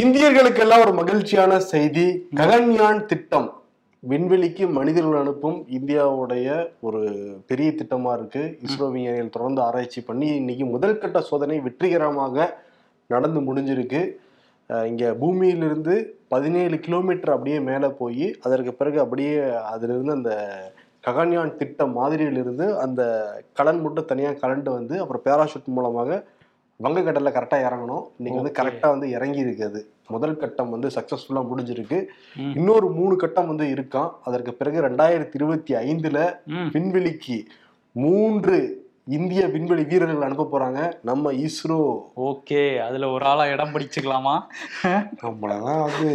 இந்தியர்களுக்கெல்லாம் ஒரு மகிழ்ச்சியான செய்தி. ககன்யான் திட்டம். விண்வெளிக்கு மனிதர்கள் அனுப்பும் இந்தியாவுடைய ஒரு பெரிய திட்டமா இருக்கு. இஸ்ரோ விஞ்ஞானிகள் தொடர்ந்து ஆராய்ச்சி பண்ணி இன்னைக்கு முதல் கட்ட சோதனை வெற்றிகரமாக நடந்து முடிஞ்சிருக்கு. இங்கே இங்க பூமியிலிருந்து பதினேழு கிலோமீட்டர் அப்படியே மேலே போய் அதற்கு பிறகு அப்படியே அதிலிருந்து அந்த ககன்யான் திட்டம் மாதிரியிலிருந்து அந்த கலன் மட்டும் தனியாக கலண்டு வந்து அப்புறம் பேராஷூட் மூலமாக வங்கக்கடல்ல கரெக்டாக இறங்கணும். இன்னைக்கு வந்து. கரெக்டாக வந்து இறங்கி இருக்கு அது. முதல் கட்டம் வந்து சக்ஸஸ்ஃபுல்லாக முடிஞ்சிருக்கு. இன்னொரு மூணு கட்டம் வந்து இருக்கான். அதற்கு பிறகு ரெண்டாயிரத்தி இருபத்தி ஐந்துல. விண்வெளிக்கு மூன்று இந்திய விண்வெளி வீரர்கள் அனுப்ப போறாங்க. நம்ம இஸ்ரோ. ஓகே அதுல ஒரு ஆளா இடம் பிடிச்சுக்கலாமா? நம்மளெல்லாம் வந்து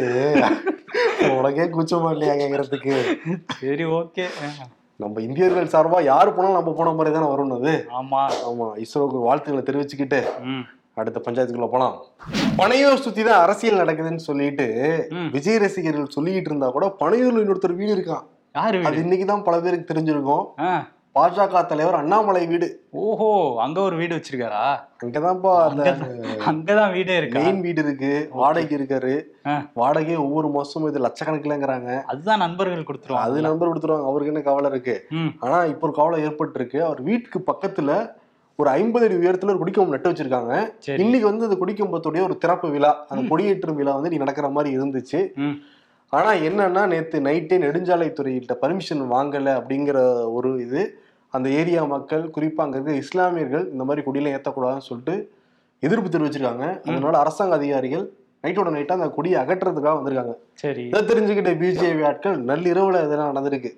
உனக்கே கூச்சமா இல்லையா கேட்கறதுக்கு சரி ஓகே நம்ம இந்தியர்கள் சார்பா யாரு போனாலும் நம்ம போன மாதிரி தானே வரும் அது. ஆமா. ஆமா இஸ்ரோவுக்கு வாழ்த்துக்களை தெரிவிச்சுக்கிட்டு அடுத்த பஞ்சாயத்துக்குள்ள போலாம். பனையூர் சுத்தி தான் அரசியல் நடக்குதுன்னு சொல்லிட்டு. விஜய் ரசிகர்கள் சொல்லிட்டு இருந்தா கூட பனையூர்ல இன்னொருத்தர் வீடு இருக்கான். அது வீடு? இன்னைக்கு தான் பல பேருக்கு தெரிஞ்சிருக்கும். பாஜக தலைவர் அண்ணாமலை வீடு. ஓஹோ அங்க ஒரு வீடு வச்சிருக்காரா? அங்கதான்ப்பா அந்த அங்கதான் வீடே இருக்கா? மெயின் வீடு இருக்கு. வாடகைக்கு இருக்காரு. வாடகையே ஒவ்வொரு மாசமும் இது லட்சக்கணக்கிலங்கிறாங்க. அதுதான் நண்பர்கள் கொடுத்துருவாங்க. அது நம்பர் கொடுத்துருவாங்க. அவருக்கு என்ன கவலை இருக்கு? ஆனா இப்போ ஒரு கவலை ஏற்பட்டு இருக்கு அவர் வீட்டுக்கு பக்கத்துல ஒரு ஐம்பது அடி உயரத்துல ஒரு குடிக்கம்பம் நட்டு வச்சிருக்காங்க. சரி. இன்னைக்கு வந்து அந்த குடிக்கம்பத்துடைய ஒரு திறப்பு விழா. அந்த கொடியேற்றும் விழா வந்து நீ நடக்கிற மாதிரி இருந்துச்சு. ஆனா என்னன்னா நேத்து நைட்டே நெடுஞ்சாலைத்துறையிட்ட பர்மிஷன் வாங்கல அப்படிங்கிற ஒரு இது. அந்த ஏரியா மக்கள் குறிப்பா அங்க இருக்க இஸ்லாமியர்கள் இந்த மாதிரி கொடியெல்லாம் ஏத்தக்கூடாதுன்னு சொல்லிட்டு எதிர்ப்பு தெரிவிச்சிருக்காங்க. அதனால அரசாங்க அதிகாரிகள் நைட்டோட நைட்டா அந்த கொடியை அகற்றுறதுக்காக வந்திருக்காங்க. சரி. இதை தெரிஞ்சுக்கிட்ட பிஜேபி ஆட்கள் நள்ளிரவுல இதெல்லாம் நடந்திருக்கு?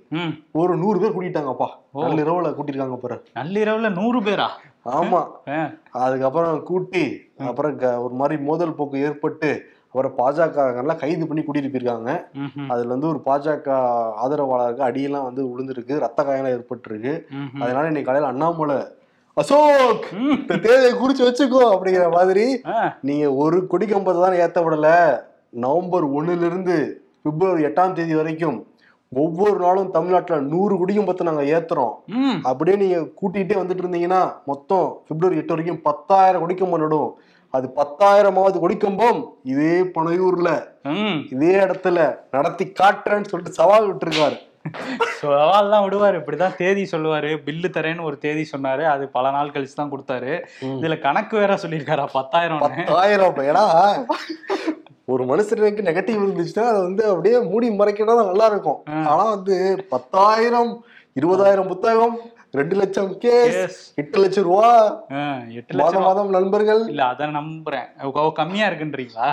ஒரு நூறு பேர் கூட்டிட்டாங்கப்பா. நள்ளிரவுல கூட்டிருக்காங்க பாரு. நள்ளிரவுல நூறு பேரா? ஆமா. அதுக்கப்புறம் கூட்டி அப்புறம் ஒரு மாதிரி மோதல் போக்கு ஏற்பட்டு அப்புறம் பாஜக எல்லாம் கைது பண்ணி கூட்டிட்டு போயிருக்காங்க. அதுல வந்து ஒரு பாஜக ஆதரவாளருக்கு அடியெல்லாம் வந்து விழுந்திருக்கு ரத்த காயம்லாம் ஏற்பட்டிருக்கு. அதனால இன்னைக்கு காலையில அண்ணாமலை அசோக் இந்த தேவையை குறிச்சு வச்சுக்கோ அப்படிங்கிற மாதிரி நீங்க ஒரு கொடி கம்பத்தை தான் ஏத்த விடல. நவம்பர் ஒண்ணுல இருந்து பிப்ரவரி எட்டாம் தேதி வரைக்கும் ஒவ்வொரு நாளும் தமிழ்நாட்டுல நூறு குடிக்கம்பத்தை நாங்க ஏத்துறோம். அப்படியே நீங்க கூட்டிகிட்டே வந்துட்டு இருந்தீங்கன்னா மொத்தம் பிப்ரவரி எட்டு வரைக்கும் பத்தாயிரம் கொடிக்கம்பம் நடும். அது பத்தாயிரமாவது கொடிக்கம்பம் இதே பனையூர்ல. இதே இடத்துல நடத்தி காட்டுறேன்னு சொல்லிட்டு சவால் விட்டுருக்காரு. சவால்லாம் விடுவாரு. இப்படிதான் தேதி சொல்லுவாரு. பில்லு தரேன்னு ஒரு தேதி சொன்னாரு. அது பல நாள் கழிச்சு தான் கொடுத்தாரு. இதுல கணக்கு வேற சொல்லியிருக்காரா? பத்தாயிரம் பத்தாயிரம் ஏன்னா ஒரு மனுஷனுக்கு நெகட்டிவ் இருந்துச்சுன்னா அதை வந்து அப்படியே மூடி மறைக்கிறதா நல்லா இருக்கும். ஆனா வந்து பத்தாயிரம் இருபதாயிரம் புத்தகம் ரெண்டு லட்சம் கேஸ். எட்டு லட்சம் ரூபா. எட்டு லட்சம் மாதம் நண்பர்கள். இல்ல அத நம்புறேன். கம்மியா இருக்குன்றீங்களா?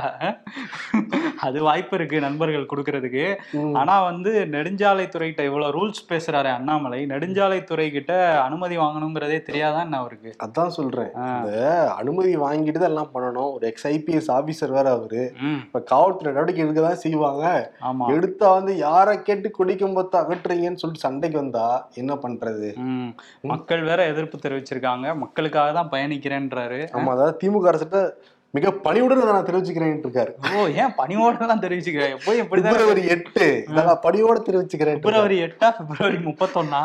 அது வாய்ப்பு இருக்கு நண்பர்கள் கொடுக்கறதுக்கு. ஆனா வந்து நெடுஞ்சாலைத்துறைகிட்ட இவ்வளவு ரூல்ஸ் பேசுறாரு அண்ணாமலை. நெடுஞ்சாலைத்துறை கிட்ட அனுமதி வாங்கணுங்கிறதே தெரியாதான் என்ன அவருக்கு? அதான் சொல்றேன். அனுமதி வாங்கிட்டு தான் எல்லாம் பண்ணணும். ஒரு எக்ஸ் ஐபிஎஸ் ஆபீசர் வேற அவரு. இப்ப காவல்துறை நடவடிக்கை எடுக்க தான் செய்வாங்க. ஆமா. எடுத்தா வந்து யாரை கேட்டு கொடிக்கும் பத்து அகற்றுறீங்கன்னு சொல்லிட்டு சண்டைக்கு வந்தா என்ன பண்றது? மக்கள் வேற எதிர்ப்பு தெரிவிச்சிருக்காங்க. மக்களுக்காக தான் பயணிக்கிறேன்றாரு. ஆமா அதாவது திமுக அரசிட்ட மிக பணிவுடன் நான் தெரிவிச்சுக்கிறேன் இருக்காரு ஓ ஏன் பணிவோட எல்லாம் தெரிவிச்சுக்கிறேன்? போய் எப்படிதான் பிப்ரவரி எட்டு. இதெல்லாம் பணியோட தெரிவிச்சுக்கிறேன் பிப்ரவரி எட்டா பிப்ரவரி முப்பத்தொன்னா?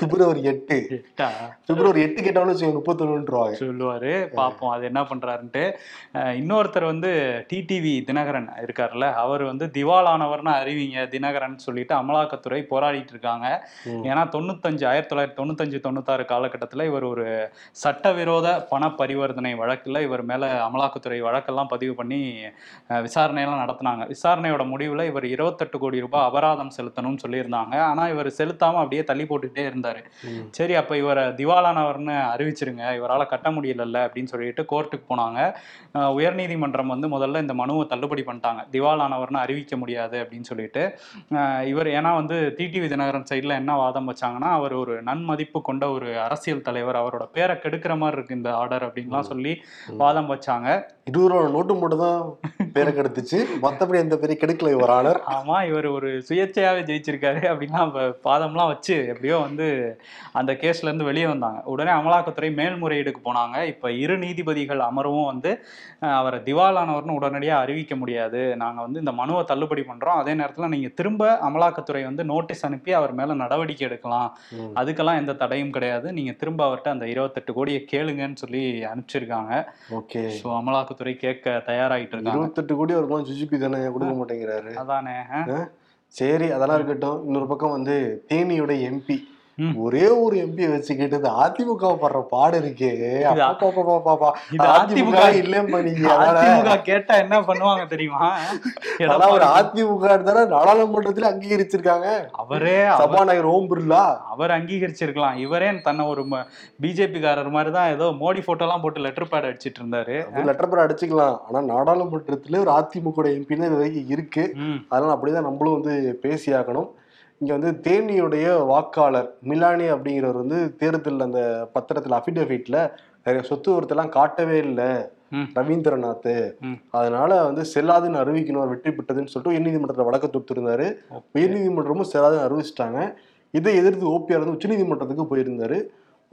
பிப்ரவரி எட்டு. எட்டா? பிப்ரவரி எட்டு கேட்டாலும் முப்பத்தொன்னுவாங்க சொல்லுவாரு. பாப்போம் அது என்ன பண்றாருன்ட்டு. இன்னொருத்தர் வந்து டிடிவி தினகரன் இருக்காருல்ல அவர் வந்து திவாலானவர்னு அறிவிங்க தினகரன் சொல்லிட்டு அமலாக்கத்துறை போராடிட்டு இருக்காங்க. ஏன்னா தொண்ணூத்தஞ்சு ஆயிரத்தி தொள்ளாயிரத்தி தொண்ணூத்தஞ்சு தொண்ணூத்தாறு காலகட்டத்தில் இவர் ஒரு சட்டவிரோத பண பரிவர்த்தனை வழக்குல இவர் மேல அமலாக்கத்துறை வழக்கெல்லாம் பதிவு பண்ணி விசாரணையெல்லாம் நடத்தினாங்க. விசாரணையோட முடிவுல இவர் இருபத்தெட்டு கோடி ரூபாய் அபராதம் செலுத்தணும்னு சொல்லியிருந்தாங்க. ஆனா இவர் செலுத்தாம அப்படியே தள்ளி போட்டுக்கிட்டே இருந்தாரு. சரி அப்ப இவரை திவாலானவர்னு அறிவிச்சிருங்க. இவரால கட்ட முடியலல்ல அப்படின்னு சொல்லிட்டு கோர்ட்டுக்கு போனாங்க. உயர்நீதிமன்றம் வந்து முதல்ல இந்த மனுவை தள்ளுபடி பண்ணிட்டாங்க. திவாலானவர்னு அறிவிக்க முடியாது அப்படின்னு சொல்லிட்டு. இவர் ஏன்னா வந்து டிடிவி தினகரன் சைடில் என்ன வாதம் வச்சாங்கன்னா அவர் ஒரு நன்மதிப்பு கொண்ட ஒரு அரசியல் தலைவர். அவரோட பேரை கெடுக்கிற மாதிரி இருக்கு இந்த ஆர்டர் அப்படின்லாம் சொல்லி வாதம் வச்சாங்க. இருபது ரூபா நோட்டு மட்டும் தான் பேரை கெடுத்துச்சு. மத்தபடி எந்த பெரிய கெடுக்கல இவர் ஆனர் ஆமா இவர் ஒரு சுயேட்சையாவே ஜெயிச்சிருக்காரு அப்படின்னா பாதம்லாம் வச்சு எப்படியோ வந்து அந்த கேஸ்ல இருந்து வெளியே வந்தாங்க. உடனே அமலாக்கத்துறை மேல்முறையீடுக்கு போனாங்க. இப்ப இரு நீதிபதிகள் அமர்வும் வந்து அவரை திவாலானவர்னு உடனடியாக அறிவிக்க முடியாது. நாங்க வந்து இந்த மனுவை தள்ளுபடி பண்றோம். அதே நேரத்துல நீங்க திரும்ப அமலாக்கத்துறை வந்து நோட்டீஸ் அனுப்பி அவர் மேல நடவடிக்கை எடுக்கலாம். அதுக்கெல்லாம் எந்த தடையும் கிடையாது. நீங்க திரும்ப அவர்கிட்ட அந்த இருபத்தெட்டு கோடியை கேளுங்கன்னு சொல்லி அனுப்பிச்சிருக்காங்க. ஓகே. ஸோ அமலாக்கத்துறை அமலாக்கத்துறை கேட்க தயாராயிட்டு இருக்காங்க இருபத்தெட்டு கோடி வருமானம் ஜிஜிபி தானே கொடுக்க மாட்டேங்கிறாரு அதானே? சரி அதெல்லாம் இருக்கட்டும் இன்னொரு பக்கம் வந்து தேனியோட எம்பி. ஒரே ஒரு எம்பியை வச்சுக்கிட்டு இந்த அதிமுக படுற பாடு இருக்கே. அதிமுக நீங்க அதிமுக கேட்டா என்ன பண்ணுவாங்க தெரியுமா? ஒரு அதிமுக தானே நாடாளுமன்றத்துல அங்கீகரிச்சிருக்காங்க. அவரே சபாநாயகர் ஓம் பிர்லா. அவர் அங்கீகரிச்சிருக்கலாம். இவரே தன்னை ஒரு பிஜேபி காரர் மாதிரி தான் ஏதோ மோடி போட்டோ எல்லாம் போட்டு லெட்டர் பேட் அடிச்சிட்டு இருந்தாரு. லெட்டர் பேர் அடிச்சுக்கலாம். ஆனா நாடாளுமன்றத்துல ஒரு அதிமுக எம்பின்னு இது வரைக்கும் இருக்கு. அதனால அப்படிதான் நம்மளும் வந்து பேசியாகணும் இங்க வந்து தேனியுடைய வாக்காளர் மிலானி அப்படிங்கிறவர் வந்து தேர்தல் அந்த பத்திரத்துல அபிடவிட்ல நிறைய சொத்து விவரத்தெல்லாம் காட்டவே இல்லை. ரவீந்திரநாத். அதனால வந்து செல்லாதுன்னு அறிவிக்கணும் வெற்றி பெற்றதுன்னு சொல்லிட்டு உயர்நீதிமன்றத்தில் வழக்கு தொடுத்திருந்தாரு. உயர்நீதிமன்றமும் செல்லாதுன்னு அறிவிச்சிட்டாங்க. இதை எதிர்த்து ஓபிஆர் வந்து உச்சநீதிமன்றத்துக்கு போயிருந்தாரு.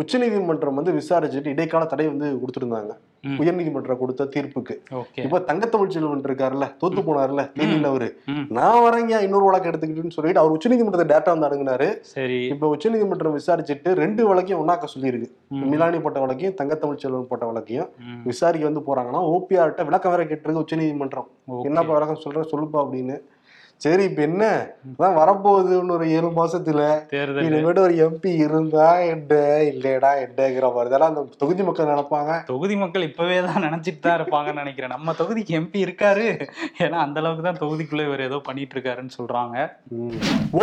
உச்சநீதிமன்றம் வந்து விசாரிச்சுட்டு இடைக்கால தடை வந்து கொடுத்திருந்தாங்க. ம். உயர்நீதிமன்றம் கொடுத்த தீர்ப்புக்கு. இப்ப தங்கத்தமிழ் செல்வன் இருக்காருல்ல தோத்து போனாருல்ல தேனியில அவரு. நான் வரேங்க இன்னொரு வழக்கு எடுத்துக்கிட்டுன்னு சொல்லிட்டு அவர் உச்சநீதிமன்றத்தை டேட்டா வந்து அணுகுனாரு. சரி. இப்ப உச்சநீதிமன்றம் விசாரிச்சுட்டு ரெண்டு வழக்கையும் ஒன்னாக்க சொல்லியிருக்கு. மிலானி போட்ட வழக்கையும் தங்கத்தமிழ் செல்வன் போட்ட வழக்கையும் விசாரிக்க வந்து போறாங்கன்னா ஓபிஆர்ட்ட விளக்கம் வேற கேட்டிருக்கு உச்சநீதிமன்றம். என்னப்பா விளக்கம் சொல்ற? சொல்லுப்பா அப்படின்னு. சரி இப்ப என்ன? அதான் வரப்போகுதுன்னு ஒரு ஏழு மாசத்துல. இனிமேட்டு ஒரு எம்பி இருந்தா என்ன? இல்லடா என்னங்கிற மாதிரி. அந்த தொகுதி மக்கள் நினைப்பாங்க. தொகுதி மக்கள் இப்பவே தான் நினைச்சிட்டு தான் இருப்பாங்கன்னு நினைக்கிறேன். நம்ம தொகுதிக்கு எம்பி இருக்காரு. ஏன்னா அந்த அளவுக்கு தான் தொகுதிக்குள்ள இவர் ஏதோ பண்ணிட்டு இருக்காருன்னு சொல்றாங்க.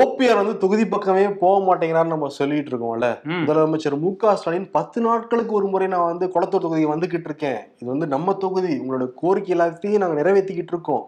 ஓபிஆர் வந்து தொகுதி பக்கமே போக மாட்டேங்கிறான்னு நம்ம சொல்லிட்டு இருக்கோம்ல. முதலமைச்சர் மு க ஸ்டாலின் பத்து நாட்களுக்கு ஒரு முறை நான் வந்து குளத்தூர் தொகுதிக்கு வந்துகிட்டு இருக்கேன். இது வந்து நம்ம தொகுதி. உங்களோட கோரிக்கை எல்லாத்தையும் நாங்க நிறைவேற்றிக்கிட்டு இருக்கோம்.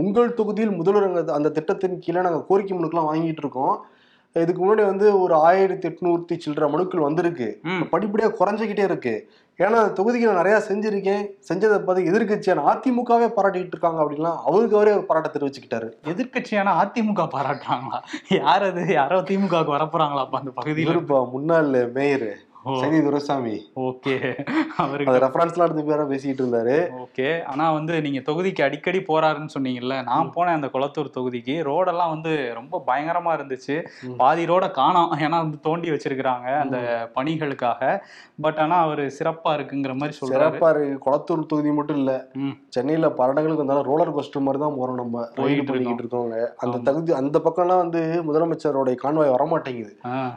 உங்கள் தொகுதியில் முதல்வர் அந்த திட்டத்தின் கீழே நாங்க கோரிக்கை மனுக்கெல்லாம் வாங்கிட்டு இருக்கோம். இதுக்கு முன்னாடி வந்து ஒரு ஆயிரத்தி எட்நூத்தி சில்லற மனுக்கள் வந்திருக்கு. ம். படிப்படியா குறைஞ்சிக்கிட்டே இருக்கு. ஏன்னா அந்த தொகுதிக்கு நான் நிறைய செஞ்சிருக்கேன். செஞ்சதை பார்த்து எதிர்கட்சியான அதிமுகவே பாராட்டிட்டு இருக்காங்க அப்படின்லாம் அவருக்கு அவரே பாராட்ட தெரிவிச்சுக்கிட்டாரு. எதிர்க்கட்சியான அதிமுக பாராட்டுறாங்களா? யார் அது? யாரோ திமுகவுக்கு வரப்போறாங்களா அப்ப அந்த பகுதியில? முன்னாள் மேயர். சரி துரைசாமி. ஓகே. அவருக்கு ரெஃபரன்ஸ்லாம் எடுத்து பேரா பேசிட்டு இருந்தாரு. ஓகே. ஆனா வந்து நீங்க தொகுதிக்கு அடிக்கடி போறாருன்னு சொன்னீங்கல்ல நான் போனேன் அந்த குளத்தூர் தொகுதிக்கு. ரோடெல்லாம் வந்து ரொம்ப பயங்கரமா இருந்துச்சு. பாதி ரோட காணோம். ஏன்னா வந்து தோண்டி வச்சிருக்கிறாங்க அந்த பணிகளுக்காக. பட் ஆனா அவர் சிறப்பா இருக்குங்கிற மாதிரி சொல்றாரு. சிறப்பா இருக்கு குளத்தூர் தொகுதி மட்டும் இல்ல. சென்னையில பல இடங்களுக்கு வந்தாலும் ரோலர் கோஸ்டர் மாதிரி தான் போறோம் நம்ம. ரைடு பண்ணிக்கிட்டு இருக்கோங்க. அந்த. தகுதி அந்த பக்கம்லாம் வந்து முதலமைச்சரோட கான்வாய் வரமாட்டேங்குது.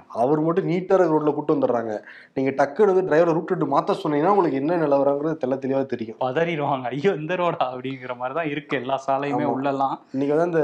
அவர் மட்டும் நீட்டா ரோட்ல கூட்டு வந்துடுறாங்க. நீங்க டக்குனு வந்து டிரைவரை ரூட் விட்டு மாத்த சொன்னீங்கன்னா உங்களுக்கு என்ன நிலவரங்கிறது தெள்ள தெளிவா தெரியும். பதறிடுவாங்க. ஐயோ இந்த ரோடா அப்படிங்கிற மாதிரி தான் இருக்கு. எல்லா சாலையுமே. உள்ளலாம் இன்னைக்கு வந்து அந்த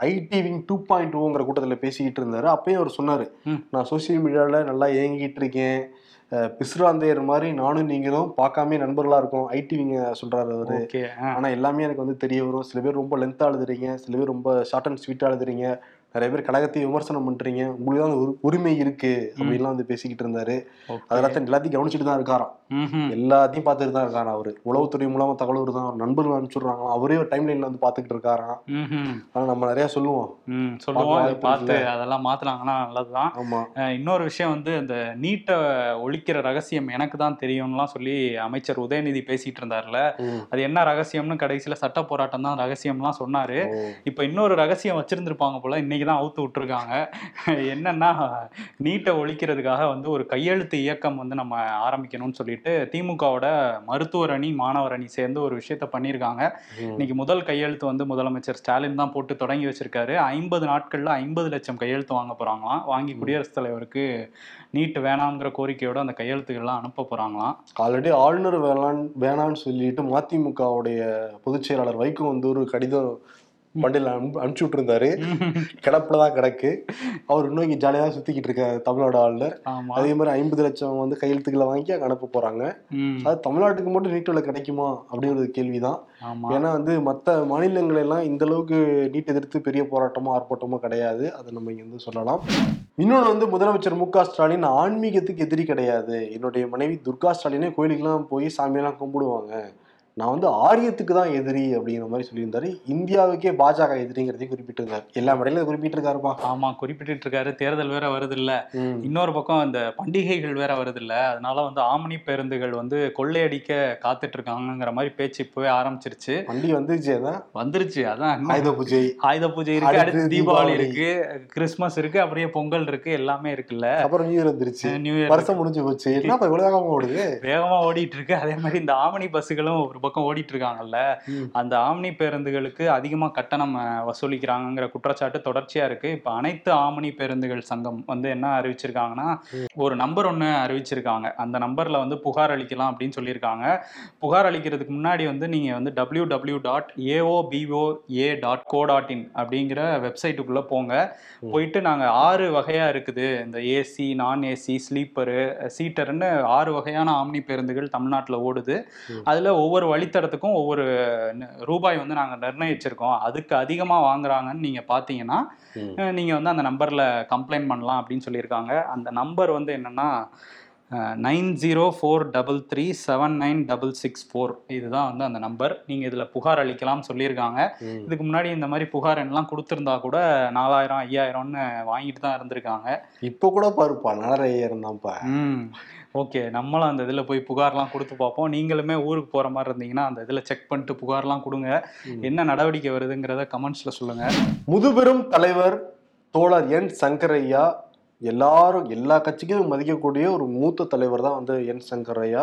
ஐடி விங் டூ பாயிண்ட் டூங்கிற கூட்டத்துல பேசிக்கிட்டு இருந்தாரு. அப்பயும் அவர் சொன்னாரு. நான் சோசியல் மீடியால நல்லா இயங்கிட்டு இருக்கேன். அஹ் பிசுராந்தையர் மாதிரி நானும் நீங்களும் பார்க்காம நண்பர்களா இருக்கும். ஐடி விங்க சொல்றாரு அவரு. ஓகே ஆனா எல்லாமே எனக்கு வந்து தெரிய வரும். சில பேர் ரொம்ப லென்த்தா எழுதுறீங்க சில பேர் ரொம்ப ஷார்ட் அண்ட் ஸ்வீட்டா எழுதுறீங்க நிறைய பேர் கழகத்தை விமர்சனம் பண்றீங்க. உங்களுக்கு தான் உரி- உரிமை இருக்கு அப்படின்லாம் வந்து பேசிக்கிட்டு இருந்தாரு. அதெல்லாம் எல்லாத்தையும் கவனிச்சுட்டு தான் இருக்காராம். எல்லாத்தையும் பார்த்துட்டு தான் இருக்காராம் அவரு. உளவுத்துறை மூலமா தகவல் அவர் நண்பர்கள் அனுப்பிச்சுடுறாங்களாம். அவரே ஒரு டைம் லைன்ல வந்து பார்த்துக்கிட்டு இருக்காராம். ஆனா நம்ம நிறைய சொல்லுவோம். சொல்லுவோம். பார்த்து. அதெல்லாம் மாத்துனாங்கன்னா நல்லதுதான். ஆமா. இன்னொரு விஷயம் வந்து அந்த நீட்டை ஒழிக்கிற ரகசியம் எனக்கு தான் தெரியும்லாம் சொல்லி அமைச்சர் உதயநிதி பேசிட்டு இருந்தார்ல. அது என்ன ரகசியம்னு கடைசியில சட்ட போராட்டம் தான் ரகசியம்லாம் சொன்னாரு. இப்போ இன்னொரு ரகசியம் வச்சிருந்திருப்பாங்க போல இன்னைக்கு தான் அவுத்து விட்டுருக்காங்க. என்னன்னா நீட்டை ஒழிக்கிறதுக்காக வந்து ஒரு கையெழுத்து இயக்கம் வந்து நம்ம ஆரம்பிக்கணும்னு சொல்லிட்டு திமுகவோட மருத்துவர் அணி மாணவர் அணி சேர்ந்து ஒரு விஷயத்த பண்ணியிருக்காங்க. இன்னைக்கு முதல் கையெழுத்து வந்து முதலமைச்சர் ஸ்டாலின் தான் போட்டு தொடங்கி வச்சிருக்காரு. ஐம்பது நாட்கள்ல ஐம்பது லட்சம் கையெழுத்து வாங்க போறாங்களாம். வாங்கி குடியரசுத் தலைவருக்கு நீட் வேணாங்கிற கோரிக்கையோட அந்த கையெழுத்துக்கள்லாம் அனுப்ப போறாங்களாம். ஆல்ரெடி ஆளுநர் வேளாண் வேணான்னு சொல்லிட்டு மதிமுகவுடைய பொதுச் செயலாளர் வைகோ வந்து ஒரு கடிதம் பண்டில் அனுப்பிச்சு விட்டுருந்தாரு. கிடப்புல தான் கிடக்கு. அவர் இன்னும் இங்க ஜாலியாக தான் சுத்திக்கிட்டு இருக்காரு தமிழ்நாடு ஆமா. அதே மாதிரி ஐம்பது லட்சம் வந்து கையெழுத்துக்களை வாங்கி அங்க அனுப்ப போறாங்க. ம், அது தமிழ்நாட்டுக்கு மட்டும் நீட் வேலை கிடைக்குமா? அப்படிங்கிற ஒரு கேள்விதான். ஆமா. ஏன்னா வந்து மற்ற மாநிலங்கள் எல்லாம் இந்த அளவுக்கு நீட் எதிர்த்து பெரிய போராட்டமோ ஆர்ப்பாட்டமோ கிடையாது. அதை நம்ம இங்க வந்து சொல்லலாம். இன்னொன்று வந்து முதலமைச்சர் மு க ஸ்டாலின் ஆன்மீகத்துக்கு எதிரி கிடையாது. என்னுடைய மனைவி துர்கா ஸ்டாலினே கோயிலுக்கெல்லாம் போய் சாமியெல்லாம் கும்பிடுவாங்க. நான் வந்து ஆரியத்துக்கு தான் எதிரி அப்படிங்கிற மாதிரி சொல்லியிருந்தாரு. இந்தியாவுக்கே பாஜக எதிரிங்கிறதையும் குறிப்பிட்டிருந்தாரு. எல்லா மேடையிலும் குறிப்பிட்டிருக்காருப்பா. ஆமா குறிப்பிட்டு இருக்காரு தேர்தல் வேற வருது இல்ல. இன்னொரு பக்கம் இந்த பண்டிகைகள் வேற வருது இல்ல அதனால வந்து ஆமணி பேருந்துகள் வந்து கொள்ளையடிக்க காத்துட்டு இருக்காங்கங்கிற மாதிரி பேச்சு இப்பவே ஆரம்பிச்சிருச்சு. வண்டி வந்துச்சு அதான். வந்துருச்சு. அதான் ஆயுத பூஜை. ஆயுத பூஜை இருக்கு அடுத்து தீபாவளி. இருக்கு கிறிஸ்மஸ் இருக்கு அப்படியே பொங்கல் இருக்கு எல்லாமே இருக்குல்ல. அப்புறம் நியூ இயர் வந்துருச்சு. நியூ இயர் வருஷம் முடிஞ்சு போச்சு. என்னப்பா இவ்வளவு வேகமா ஓடுது? வேகமா ஓடிட்டு இருக்கு. அதே மாதிரி இந்த ஆமணி பஸ்ஸுகளும் ஒரு பக்கம் ஓடிட்டு இருக்காங்கல்ல. அந்த ஆம்னி பேருந்துகளுக்கு அதிகமா கட்டணம் அஹ், வசூலிக்கிறாங்கங்கிற குற்றச்சாட்டு தொடர்ச்சியா இருக்கு. இப்ப அனைத்து ஆம்னி பேருந்துகள் சங்கம் வந்து என்ன அறிவிச்சிருக்காங்கன்னா ஒரு நம்பர் ஒன்று அறிவிச்சிருக்காங்க. அந்த நம்பர்ல வந்து புகார் அளிக்கலாம் அப்படின்னு சொல்லியிருக்காங்க. புகார் அளிக்கிறதுக்கு முன்னாடி வந்து நீங்க வந்து W W dot AOPO A dot co dot in அப்படிங்கிற வெப்சைட்டுக்குள்ள போங்க. போயிட்டு நாங்க ஆறு வகையா இருக்குது. இந்த ஏசி நான் ஏசி ஸ்லீப்பரு சீட்டர்னு ஆறு வகையான ஆம்னி பேருந்துகள் தமிழ்நாட்டில் ஓடுது. அதுல ஒவ்வொரு வழித்தடத்துக்கும் ஒவ்வொரு ரூபாய் வந்து நாங்க நிர்ணயிச்சிருக்கோம். அதுக்கு அதிகமா வாங்குறாங்கன்னு நீங்க பாத்தீங்கன்னா ம். அஹ், நீங்க வந்து அந்த நம்பர்ல கம்ப்ளைண்ட் பண்ணலாம் அப்படின்னு சொல்லியிருக்காங்க. அந்த நம்பர் வந்து என்னன்னா nine zero four double three seven nine double six four. இதுதான் வந்து அந்த நம்பர். நீங்கள் இதில் புகார் அளிக்கலாம் சொல்லியிருக்காங்க. இதுக்கு முன்னாடி இந்த மாதிரி புகார் எல்லாம் கொடுத்துருந்தா கூட நாலாயிரம் ஐயாயிரம்னு வாங்கிட்டு தான் இருந்திருக்காங்க. இப்போ கூட பாருப்பா நாலரை ஐயாயிரம் தான்ப்பா. ஓகே நம்மளும் அந்த இதில் போய் புகார்லாம் கொடுத்து பார்ப்போம். நீங்களுமே ஊருக்கு போகிற மாதிரி இருந்தீங்கன்னா அந்த இதில் செக் பண்ணிட்டு புகார்லாம் கொடுங்க. என்ன நடவடிக்கை வருதுங்கிறத கமெண்ட்ஸில் சொல்லுங்கள் முதுபெரும் தலைவர் தோழர் என் சங்கரையா எல்லாரும் எல்லா கட்சிக்கும் மதிக்கக்கூடிய ஒரு மூத்த தலைவர் தான் வந்து என் சங்கரையா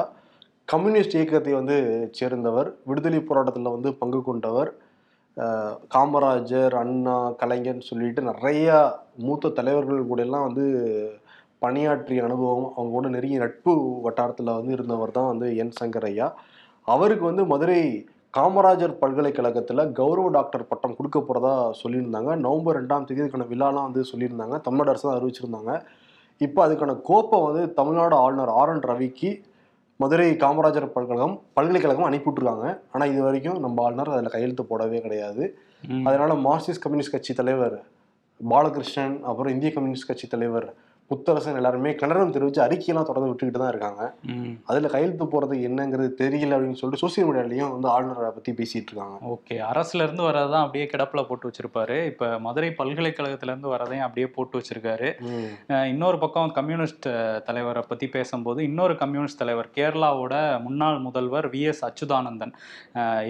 கம்யூனிஸ்ட் இயக்கத்தை வந்து சேர்ந்தவர் விடுதலை போராட்டத்தில் வந்து பங்கு கொண்டவர். காமராஜர் அண்ணா கலைஞர்னு சொல்லிட்டு நிறையா மூத்த தலைவர்கள் கூட எல்லாம் வந்து பணியாற்றிய அனுபவம் அவங்க கூட நெருங்கிய நட்பு வட்டாரத்தில் வந்து இருந்தவர் தான் வந்து என் சங்கரையா அவருக்கு வந்து மதுரை காமராஜர் பல்கலைக்கழகத்தில் கௌரவ டாக்டர் பட்டம் கொடுக்க போகிறதா சொல்லியிருந்தாங்க. நவம்பர் ரெண்டாம் தேதி அதுக்கான விழாலாம் வந்து சொல்லியிருந்தாங்க. தமிழ்நாடு அரசு தான் அறிவிச்சிருந்தாங்க. இப்போ அதுக்கான கோப்பை வந்து தமிழ்நாடு ஆளுநர் ஆர் என் ரவிக்கு மதுரை காமராஜர் பல்கழகம் பல்கலைக்கழகம் அனுப்பிவிட்ருக்காங்க ஆனால் இது வரைக்கும் நம்ம ஆளுநர் அதில் கையெழுத்து போடவே கிடையாது. அதனால மார்க்சிஸ்ட் கம்யூனிஸ்ட் கட்சி தலைவர் பாலகிருஷ்ணன் அப்புறம் இந்திய கம்யூனிஸ்ட் கட்சி தலைவர் புத்தரசன் எல்லாருமே கண்டனம் தெரிவித்து அறிக்கையெல்லாம் தொடர்ந்து விட்டுக்கிட்டு தான் இருக்காங்க. அதில் கையெழுத்து போகிறது என்னங்கிறது தெரியல அப்படின்னு சொல்லிட்டு சோசியல் மீடியாலையும் வந்து ஆளுநரை பற்றி பேசிட்டு இருக்காங்க. ஓகே. அரசுல இருந்து வரதான் அப்படியே கிடப்புல போட்டு வச்சிருப்பாரு. இப்ப மதுரை பல்கலைக்கழகத்துல இருந்து வரதையும் அப்படியே போட்டு வச்சிருக்காரு. இன்னொரு பக்கம் கம்யூனிஸ்ட் தலைவரை பத்தி பேசும்போது இன்னொரு கம்யூனிஸ்ட் தலைவர் கேரளாவோட முன்னாள் முதல்வர் வி. எஸ். அச்சுதானந்தன்.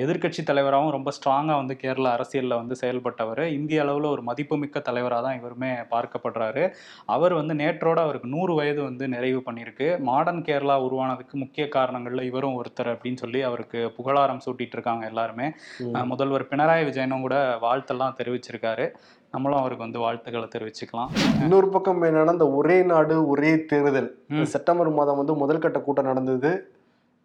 எதிர்கட்சி தலைவராகவும் ரொம்ப ஸ்ட்ராங்கா வந்து கேரளா அரசியல்ல வந்து செயல்பட்டவர். இந்திய அளவுல ஒரு மதிப்புமிக்க தலைவராக தான் இவருமே பார்க்கப்படுறாரு. அவர் வந்து நேற்றோட அவருக்கு நூறு வயது வந்து நிறைவு பண்ணியிருக்கு. மாடர்ன் கேரளா உருவானதுக்கு முக்கிய காரணங்கள்ல இவரும் ஒருத்தர் அப்படின்னு சொல்லி அவருக்கு புகழாரம் சூட்டிட்டு இருக்காங்க எல்லாருமே முதல்வர் பினராயி விஜயனும் கூட வாழ்த்தெல்லாம் தெரிவிச்சிருக்காரு. நம்மளும் அவருக்கு வந்து வாழ்த்துக்களை தெரிவிச்சுக்கலாம். இன்னொரு பக்கம் என்னன்னா இந்த ஒரே நாடு ஒரே தேர்தல். செப்டம்பர் மாதம் வந்து முதல் கட்ட கூட்டம் நடந்தது.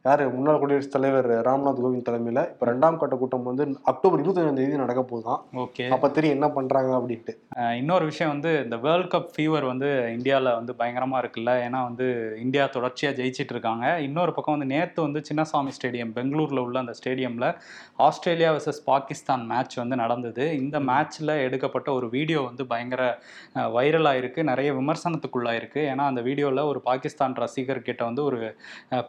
யாரு? முன்னாள் குடியரசுத் தலைவர் ராம்நாத் கோவிந்த் தலைமையில இப்ப ரெண்டாம் கட்ட கூட்டம் வந்து அக்டோபர் இருபத்தஞ்சாம் தேதி நடக்க போகுதான். ஓகே. அப்ப தெரியும் என்ன பண்றாங்க அப்படின்ட்டு. இன்னொரு விஷயம் வந்து இந்த வேர்ல்ட் கப் ஃபீவர் வந்து இந்தியாவில் வந்து பயங்கரமாக இருக்குல்ல. ஏன்னா வந்து இந்தியா தொடர்ச்சியாக ஜெயிச்சிட்டு இருக்காங்க. இன்னொரு பக்கம் வந்து நேற்று வந்து சின்னசாமி ஸ்டேடியம் பெங்களூரில் உள்ள அந்த ஸ்டேடியமில் ஆஸ்திரேலியா வர்சஸ் பாகிஸ்தான் மேட்ச் வந்து நடந்தது. இந்த மேட்ச்சில் எடுக்கப்பட்ட ஒரு வீடியோ வந்து பயங்கர வைரலாக இருக்குது நிறைய விமர்சனத்துக்குள்ளாக இருக்குது ஏன்னா அந்த வீடியோவில் ஒரு பாகிஸ்தான் ரசிகர் கிட்ட வந்து ஒரு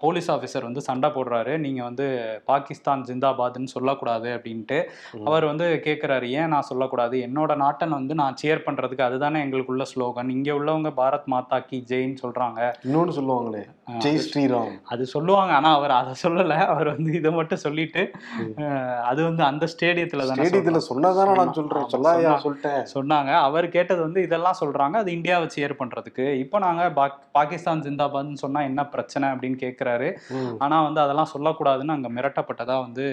போலீஸ் ஆஃபீஸர் வந்து சண்டை போடுறாரு. நீங்கள் வந்து பாகிஸ்தான் ஜிந்தாபாத்னு சொல்லக்கூடாது அப்படின்ட்டு. அவர் வந்து கேட்குறாரு ஏன் நான் சொல்லக்கூடாது? என்னோட நாட்டன் வந்து நான் சேர் பண்ணுறதுக்கு அதுதானே எங்களுக்குள்ள ஸ்லோகன் இங்கே உள்ளவங்க பாரத் மாதா கி ஜெயின்னு சொல்கிறாங்க இன்னொன்னு சொல்லுவாங்களே ஜெய் ஸ்ரீராம். அது சொல்லுவாங்க. ஆனால் அவர் அதை சொல்லலை. அவர் வந்து இதை மட்டும் சொல்லிட்டு அது வந்து அந்த ஸ்டேடியத்தில் தானே ஸ்டேடியத்துல சொல்றாங்க. சொன்னதானே நான் ஆமா, சொல்லாயா. சொல்லிட்டேன். சொன்னாங்க. அவர் கேட்டது வந்து இதெல்லாம் சொல்றாங்க. அது இந்தியாவை சேர் பண்றதுக்கு. இப்போ நாங்க பாக்- பாகிஸ்தான் ஜிந்தாபாத்னு சொன்னா என்ன பிரச்சனை அப்படின்னு கேட்குறாரு ம். ஆனா வந்து அதெல்லாம் சொல்லக்கூடாதுன்னு அங்க மிரட்டப்பட்டதா வந்து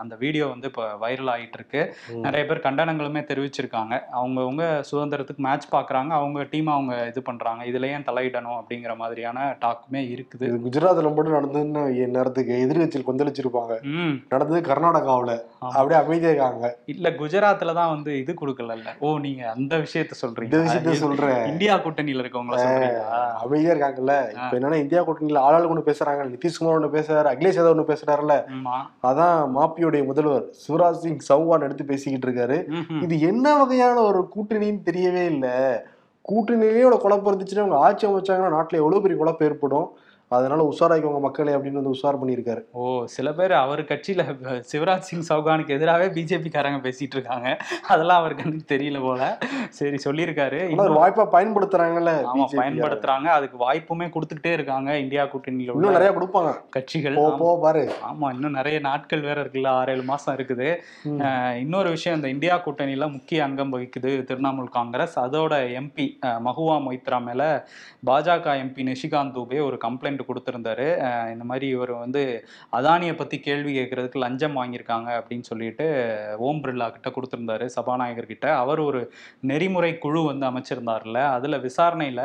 அந்த வீடியோ வந்து இப்போ வைரல் ஆகிட்டு இருக்கு. நிறைய பேர் கண்டனங்களுமே தெரிவிச்சிருக்காங்க. அவங்கவுங்க சுதந்திரத்துக்கு மேட்ச் பார்க்குறாங்க அவங்க டீம் அவங்க இது பண்றாங்க. இதுல ஏன் தலையிடணும் அப்படிங்கிற மாதிரியான டாக்குமே இருக்குது. இது குஜராத்ல மட்டும் நடந்ததுன்னு நேரத்துக்கு எதிர்கட்சியில் கொந்தளிச்சிருப்பாங்க. நடந்தது கர்நாடகாவுல. அப்படியே அமைதியா இருக்காங்க. இல்ல குஜராத்ல தான் வந்து இது கொடுக்கலல்ல. ஓ நீங்க அந்த விஷயத்த இந்த சொல்றீங்க விஷயத்த சொல்றேன். இந்தியா கூட்டணியில இருக்கவங்கள சொல்றீங்களா? அமைதியா இருக்காங்கல்ல. இப்ப என்னன்னா இந்தியா கூட்டணியில ஆளாளு ஒண்ணு பேசுறாங்க. நிதிஷ்குமார் ஒண்ணு பேசுறாரு அகிலேஷ் யாதவ் ஒண்ணு பேசுறாருல அதான் மாப்பியோடைய முதல்வர். சிவராஜ் சிங் சௌகான் எடுத்து பேசிக்கிட்டு இருக்காரு. இது என்ன வகையான ஒரு கூட்டணின்னு தெரியவே இல்லை. கூட்டணியிலேயே குழப்பம் இருந்துச்சுன்னா அவங்க ஆட்சி அமைச்சாங்கன்னா நாட்டுல எவ்வளவு பெரிய குழப்பம் ஏற்படும்? அதனால உஷாராய்க்கோங்க மக்களே அப்படின்னு வந்து உஷார் பண்ணியிருக்காரு. ஓ சில பேர் அவர் கட்சியில சிவராஜ் சிங் சௌகானுக்கு எதிராகவே பிஜேபி காரங்க பேசிட்டு இருக்காங்க. அதெல்லாம் அவருக்கு கண்ணுக்கு தெரியல போல. சரி சொல்லியிருக்காரு. ஒரு வாய்ப்பா பயன்படுத்துறாங்கல்ல ஆமா. பயன்படுத்துறாங்க. அதுக்கு வாய்ப்புமே கொடுத்துக்கிட்டே இருக்காங்க. இந்தியா கூட்டணியில இன்னும் நிறைய கொடுப்பாங்க. கட்சிகள். போ பாரு. ஆமா இன்னும் நிறைய நாட்கள் வேற இருக்குல்ல. ஆறு ஏழு மாசம் இருக்குது. இன்னொரு விஷயம் இந்த இந்தியா கூட்டணியில முக்கிய அங்கம் வகிக்குது திரிணாமுல் காங்கிரஸ். அதோட எம்பி மகுவா மொய்த்ரா மேல பாஜக எம்பி நிஷிகாந்த் தூபே ஒரு கம்ப்ளைண்ட் கொடுத்துருந்தாரு. இந்த மாதிரி இவர் வந்து அதானியை பற்றி கேள்வி கேட்கறதுக்கு லஞ்சம் வாங்கியிருக்காங்க அப்படின்னு சொல்லிட்டு ஓம் பிர்லா கிட்ட கொடுத்துருந்தாரு சபாநாயகர் கிட்ட. அவர் ஒரு நெறிமுறை குழு வந்து அமைச்சிருந்தார்ல அதில் விசாரணையில்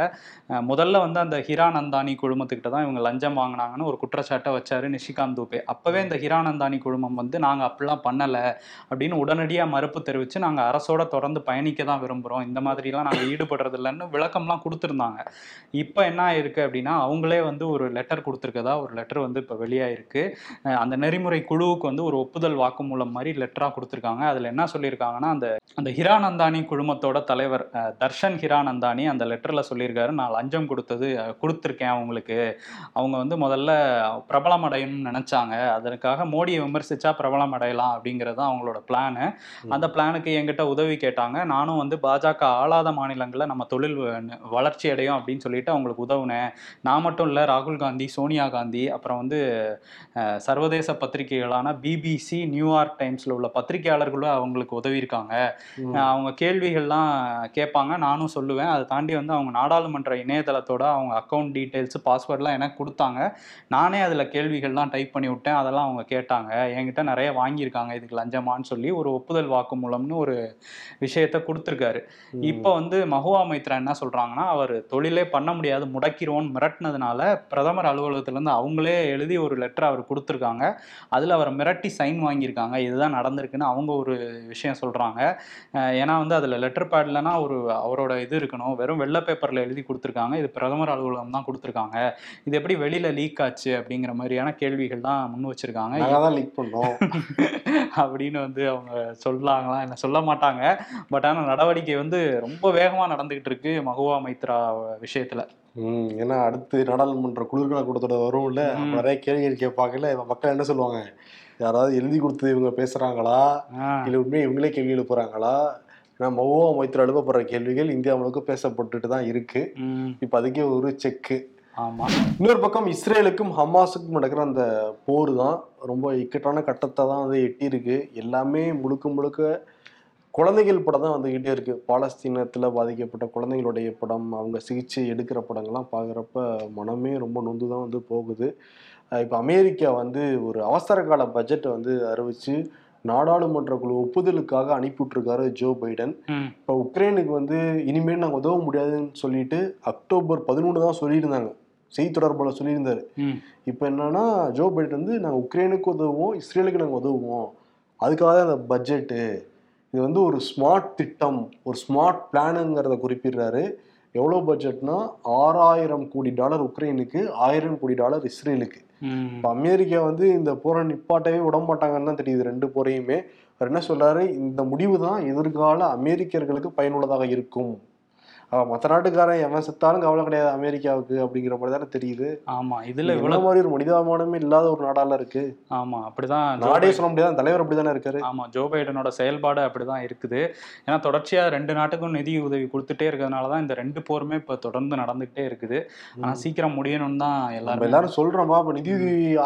முதல்ல வந்து அந்த ஹிரானந்தானி குழுமத்துக்கிட்ட தான் இவங்க லஞ்சம் வாங்கினாங்கன்னு ஒரு குற்றச்சாட்டை வச்சாரு நிஷிகாந்த் தூபே. அப்போவே இந்த ஹிரானந்தானி குழுமம் வந்து நாங்கள் அப்படிலாம் பண்ணலை அப்படின்னு உடனடியாக மறுப்பு தெரிவித்து நாங்கள் அரசோட தொடர்ந்து பயணிக்க தான் விரும்புகிறோம் இந்த மாதிரிலாம் நாங்கள் ஈடுபடுறது இல்லைன்னு விளக்கம்லாம் கொடுத்துருந்தாங்க. இப்போ என்ன ஆயிருக்கு அப்படின்னா அவங்களே வந்து ஒரு லெட்டர் கொடுத்துருக்கதா? ஒரு லெட்டர் வந்து இப்போ வெளியாயிருக்கு. அந்த நெறிமுறை குழுவுக்கு வந்து ஒரு ஒப்புதல் வாக்குமூலம் மாதிரி லெட்டராக கொடுத்துருக்காங்க. அதில் என்ன சொல்லியிருக்காங்கன்னா அந்த அந்த ஹிரானந்தானி குழுமத்தோட தலைவர் தர்ஷன் ஹிரானந்தானி அந்த லெட்டரில் சொல்லியிருக்காரு. நான் லஞ்சம் கொடுத்தது கொடுத்துருக்கேன் அவங்களுக்கு. அவங்க வந்து முதல்ல பிரபலம் அடையணும்னு நினச்சாங்க. அதற்காக மோடியை விமர்சிச்சா பிரபலம் அடையலாம் அப்படிங்கிறது தான் அவங்களோட பிளானு அந்த பிளானுக்கு என்கிட்ட உதவி கேட்டாங்க. நானும் வந்து பாஜக ஆளாத மாநிலங்களில் நம்ம தொழில் வளர்ச்சி அடையும் அப்படின்னு சொல்லிட்டு அவங்களுக்கு உதவுனேன். நான் மட்டும் இல்லை ராகுல் காந்தி சோனியா காந்தி அப்புறம் வந்து சர்வதேச பத்திரிகைகளான பிபிசி நியூயார்க் டைம்ஸில் உள்ள பத்திரிகையாளர்களும் அவங்களுக்கு உதவி இருக்காங்க ம். அஹ் அவங்க கேள்விகள்லாம் கேட்பாங்க நானும் சொல்லுவேன். அதை தாண்டி வந்து அவங்க நாடாளுமன்ற இணையதளத்தோட அவங்க அக்கௌண்ட் டீட்டெயில்ஸ் பாஸ்வேர்ட்லாம் எனக்கு கொடுத்தாங்க. நானே அதில் கேள்விகள்லாம் டைப் பண்ணி விட்டேன். அதெல்லாம் அவங்க கேட்டாங்க. என்கிட்ட நிறைய வாங்கியிருக்காங்க. இதுக்கு லஞ்சமான்னு சொல்லி ஒரு ஒப்புதல் வாக்குமூலம்னு ஒரு விஷயத்த கொடுத்துருக்காரு. இப்போ வந்து மகுவா மைத்ரா என்ன சொல்றாங்கன்னா அவர் தொழிலே பண்ண முடியாது முடக்கிடுவோன்னு மிரட்டினதுனால பிரதமர் அலுவலகத்திலேருந்து அவங்களே எழுதி ஒரு லெட்டர் அவர் கொடுத்துருக்காங்க. அதில் அவர் மிரட்டி சைன் வாங்கியிருக்காங்க. இதுதான் நடந்திருக்குன்னு அவங்க ஒரு விஷயம் சொல்கிறாங்க ஏன்னா வந்து அதில் லெட்டர் பேட்லனா ஒரு அவரோட இது இருக்கணும். வெறும் வெள்ளை பேப்பரில் எழுதி கொடுத்துருக்காங்க. இது பிரதமர் அலுவலகம் தான் கொடுத்துருக்காங்க. இது எப்படி வெளியில் லீக் ஆச்சு அப்படிங்கிற மாதிரியான கேள்விகள் தான் முன் வச்சிருக்காங்க. தான் லீக் பண்ணோம். அப்படின்னு வந்து அவங்க சொல்லாங்களா? இல்லை சொல்ல மாட்டாங்க. பட் ஆனால் நடவடிக்கை வந்து ரொம்ப வேகமாக நடந்துகிட்டு இருக்கு மகுவா மைத்ரா விஷயத்துல. ஏன்னா அடுத்து நாடாளுமன்ற குளிர்கால கூட்டத்தோட வரும்ல அப்ப ம். நிறைய கேள்விகள் கேட்பாங்கல்ல மக்கள் என்ன சொல்லுவாங்க? யாராவது எழுதி கொடுத்து இவங்க பேசுறாங்களா? இல்ல உண்மையை இவங்களே கேள்வி எழுப்புறாங்களா? ஏன்னா மௌவா மைத்திர எழுப்பப்படுற கேள்விகள் இந்தியா முழுக்க பேசப்பட்டுட்டு தான் இருக்கு. இப்ப அதுக்கே ஒரு செக்கு ஆமா. இன்னொரு பக்கம் இஸ்ரேலுக்கும் ஹமாஸுக்கும் நடக்கிற அந்த போர் தான் ரொம்ப இக்கட்டான கட்டத்தை தான் வந்து எட்டியிருக்கு. எல்லாமே முழுக்க முழுக்க குழந்தைகள் படம் தான் வந்துக்கிட்டே இருக்கு. பாலஸ்தீனத்தில் பாதிக்கப்பட்ட குழந்தைகளுடைய படம் அவங்க சிகிச்சை எடுக்கிற படங்கள்லாம் பார்க்குறப்ப மனமே ரொம்ப நொந்து தான் வந்து போகுது. இப்போ அமெரிக்கா வந்து ஒரு அவசர கால பட்ஜெட்டை வந்து அறிவிச்சு நாடாளுமன்ற குழு ஒப்புதலுக்காக அனுப்பிவிட்ருக்காரு ஜோ பைடன். இப்போ உக்ரைனுக்கு வந்து இனிமேல் நாங்கள் உதவ முடியாதுன்னு சொல்லிட்டு அக்டோபர் பதினொன்று தான் சொல்லியிருந்தாங்க. செய்தி தொடர்பாளர் சொல்லியிருந்தாரு. இப்போ என்னன்னா ஜோ பைடன் வந்து நாங்கள் உக்ரைனுக்கு உதவுவோம் இஸ்ரேலுக்கு நாங்கள் உதவுவோம். அதுக்காக தான் இந்த பட்ஜெட்டு இது வந்து ஒரு ஸ்மார்ட் திட்டம் ஒரு ஸ்மார்ட் பிளானுங்கிறத குறிப்பிடுறாரு. எவ்வளோ பட்ஜெட்னா ஆறாயிரம் கோடி டாலர் உக்ரைனுக்கு ஆயிரம் கோடி டாலர் இஸ்ரேலுக்கு. இப்போ அமெரிக்கா வந்து இந்த போரை நிப்பாட்டவே விட மாட்டாங்கன்னு தான் தெரியுது ரெண்டு போரையுமே. அவர் என்ன சொல்றாரு? இந்த முடிவு தான் எதிர்கால அமெரிக்கர்களுக்கு பயனுள்ளதாக இருக்கும். மற்ற நாட்டுக்காரன் எவன் செத்தாலும் கவலை கிடையாது அமெரிக்காவுக்கு அப்படிங்கிற மாதிரி தானே தெரியுது. ஆமா இதுல இவ்வளவு மாதிரி ஒரு மனிதாபிமானமே இல்லாத ஒரு நாடால இருக்கு. ஆமா அப்படிதான் நாடே சொல்ல முடியாது தலைவர் அப்படிதானே இருக்காரு. ஆமா ஜோ பைடனோட செயல்பாடு அப்படிதான் இருக்குது. ஏன்னா தொடர்ச்சியா ரெண்டு நாட்டுக்கும் நிதி உதவி கொடுத்துட்டே இருக்கிறதுனால தான் இந்த ரெண்டு போருமே இப்ப தொடர்ந்து நடந்துகிட்டே இருக்குது. ஆனா சீக்கிரம் முடியணும்னு தான் எல்லாரும் எல்லாரும் சொல்றோம்பா இப்ப நிதி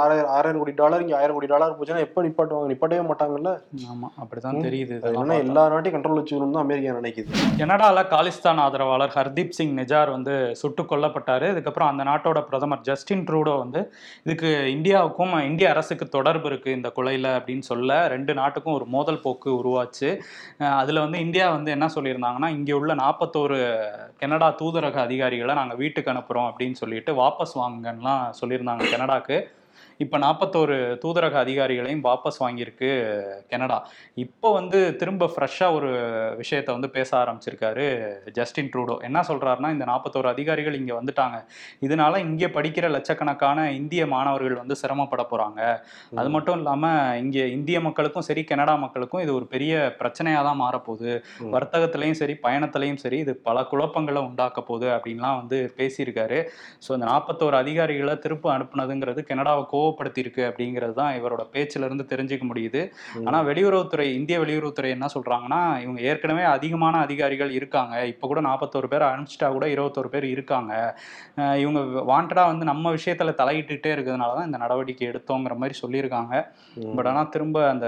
ஆறாயிரம் ஆறாயிரம் கோடி டாலர் இங்க ஆயிரம் கோடி டாலர் போச்சுன்னா எப்ப நிப்பாட்டுவாங்க? நிப்பாட்டவே மாட்டாங்கல்ல? ஆமா அப்படிதான். தெரியுது. எல்லா நாட்டையும் கண்ட்ரோல் வச்சுக்கணும் தான் அமெரிக்கா நினைக்குது. கனடால காலிஸ்தான் ஆதரவாளர் ஹர்தீப் சிங் நிஜார் வந்து சுட்டு கொல்லப்பட்டார். இதுக்கப்புறம் அந்த நாட்டோட பிரதமர் ஜஸ்டின் ட்ரூடோ வந்து இதுக்கு இந்தியாவுக்கும் இந்திய அரசுக்கு தொடர்பு இருக்குது இந்த கொலையில் அப்படின்னு சொல்ல ரெண்டு நாட்டுக்கும் ஒரு மோதல் போக்கு உருவாச்சு. அதில் வந்து இந்தியா வந்து என்ன சொல்லியிருந்தாங்கன்னா இங்கே உள்ள நாற்பத்தோரு கனடா தூதரக அதிகாரிகளை நாங்கள் வீட்டுக்கு அனுப்புகிறோம் அப்படின்னு சொல்லிட்டு வாபஸ் வாங்குங்கலாம் சொல்லியிருந்தாங்க கனடாக்கு. இப்போ நாற்பத்தோரு தூதரக அதிகாரிகளையும் வாபஸ் வாங்கியிருக்கு கனடா. இப்போ வந்து திரும்ப ஃப்ரெஷ்ஷாக ஒரு விஷயத்த வந்து பேச ஆரம்பிச்சிருக்காரு ஜஸ்டின் ட்ரூடோ. என்ன சொல்றாருன்னா இந்த நாற்பத்தோரு அதிகாரிகள் இங்கே வந்துட்டாங்க. இதனால இங்கே படிக்கிற லட்சக்கணக்கான இந்திய மாணவர்கள் வந்து சிரமப்பட போறாங்க. அது மட்டும் இல்லாமல் இங்கே இந்திய மக்களுக்கும் சரி கனடா மக்களுக்கும் இது ஒரு பெரிய பிரச்சனையாக தான் மாறப்போகுது. வர்த்தகத்திலையும் சரி பயணத்திலையும் சரி இது பல குழப்பங்களை உண்டாக்க போகுது அப்படின்லாம் வந்து பேசியிருக்காரு. ஸோ இந்த நாற்பத்தோரு அதிகாரிகளை திரும்ப அனுப்புனதுங்கிறது கனடாவை கோவப்படுத்தியிருக்கு அப்படிங்கிறது தான் இவரோட பேச்சுல இருந்து தெரிஞ்சுக்க முடியுது ம். ஆனா வெளியுறவுத்துறை இந்திய வெளியுறவுத்துறை என்ன சொல்றாங்கன்னா இவங்க ஏற்கனவே அதிகமான அதிகாரிகள் இருக்காங்க இப்போ கூட நாற்பத்தோரு பேர் அனுப்பிச்சிட்டா கூட இருபத்தோரு பேர் இருக்காங்க இவங்க வாண்டடா வந்து நம்ம விஷயத்துல தலையிட்டுட்டே இருக்கிறதுனால தான் இந்த நடவடிக்கை எடுத்தோங்கிற மாதிரி சொல்லியிருக்காங்க. பட் ஆனா திரும்ப அந்த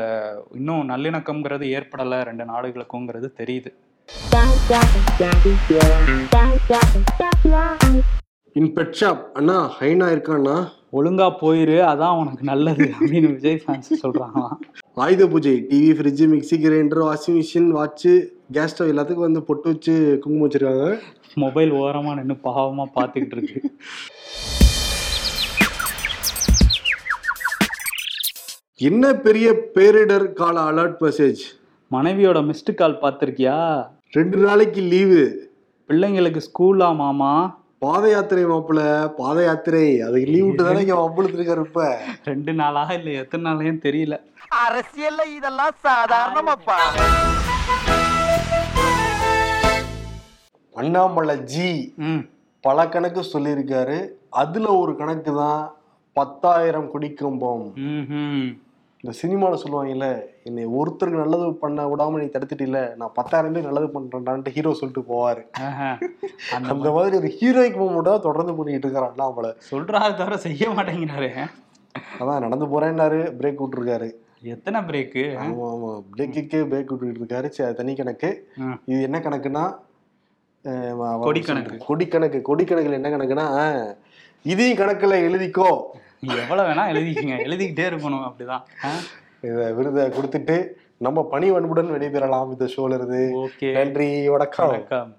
இன்னும் நல்லிணக்கம்ங்கிறது ஏற்படலை ரெண்டு நாடுகளுக்குங்கிறது தெரியுது இன் பெட் ஷாப் அண்ணா ஹைனா இருக்காண்ணா? ஒழுங்கா போயிரு அதான் உனக்கு நல்லது அப்படின்னு Vijay fans சொல்றாங்களாம். Ayudha Puja TV fridge mixie grinder washing machine watch gas stove எல்லாத்துக்கும் வந்து பொட்டு வச்சு குங்குமம் வச்சிருக்காங்க. மொபைல் ஓரமா நின்று பாவமா பார்த்துக்கிட்டு இருக்கு. என்ன பெரிய பேரிடர் கால அலர்ட் மெசேஜ் மனைவியோட மிஸ்டு கால் பார்த்துருக்கியா? ரெண்டு நாளைக்கு லீவு பிள்ளைங்களுக்கு ஸ்கூலா மாமா? பாத யாத்திரை மாப்பிள்ள பாத யாத்திரை அதுக்கு லீவ் விட்டு தானே இங்க மாப்பிள்ளத்து இருக்காரு இப்ப. ரெண்டு நாளா இல்லை எத்தனை நாளையும் தெரியல. அரசியல்ல இதெல்லாம் சாதாரணமாப்பா அண்ணாமலை ஜி ம். பல கணக்கு சொல்லியிருக்காரு. அதுல ஒரு கணக்கு தான் பத்தாயிரம் குடிக்கம்பம். இந்த சினிமாவில் சொல்லுவாங்கல்ல என்னை ஒருத்தருக்கு நல்லது பண்ண விடாம நீ தடுத்துட்டில நான் பத்தாயிரம் பேர் நல்லது பண்றேன்டான்ட்டு ஹீரோ சொல்லிட்டு போவாரு. அந்த மாதிரி ஒரு ஹீரோய்க்கு மூமெண்ட்டாக தொடர்ந்து பண்ணிட்டு இருக்காரு அண்ணாமலை சொல்றாரு தவிர செய்ய மாட்டேங்கிறாரு. அதான் நடந்து போறேன்னாரு பிரேக் விட்டுருக்காரு. எத்தனை பிரேக்கு ஆமா ஆமா. பிரேக்குக்கு பிரேக் விட்டுட்டு இருக்காரு தனி கணக்கு. இது என்ன கணக்குன்னா கொடி கணக்கு. கொடி கணக்கு கொடி கணக்குல என்ன கணக்குன்னா இதையும் கணக்குல எழுதிக்கோ. எவ்வளவு வேணா எழுதிக்கங்க எழுதிக்கிட்டே இருக்கணும் அப்படிதான். இத விருதை கொடுத்துட்டு நம்ம பணி வன்புடன் விடைபெறலாம் இந்த ஷோல இருந்து ஓகே. நன்றி வணக்கம். வணக்கம்.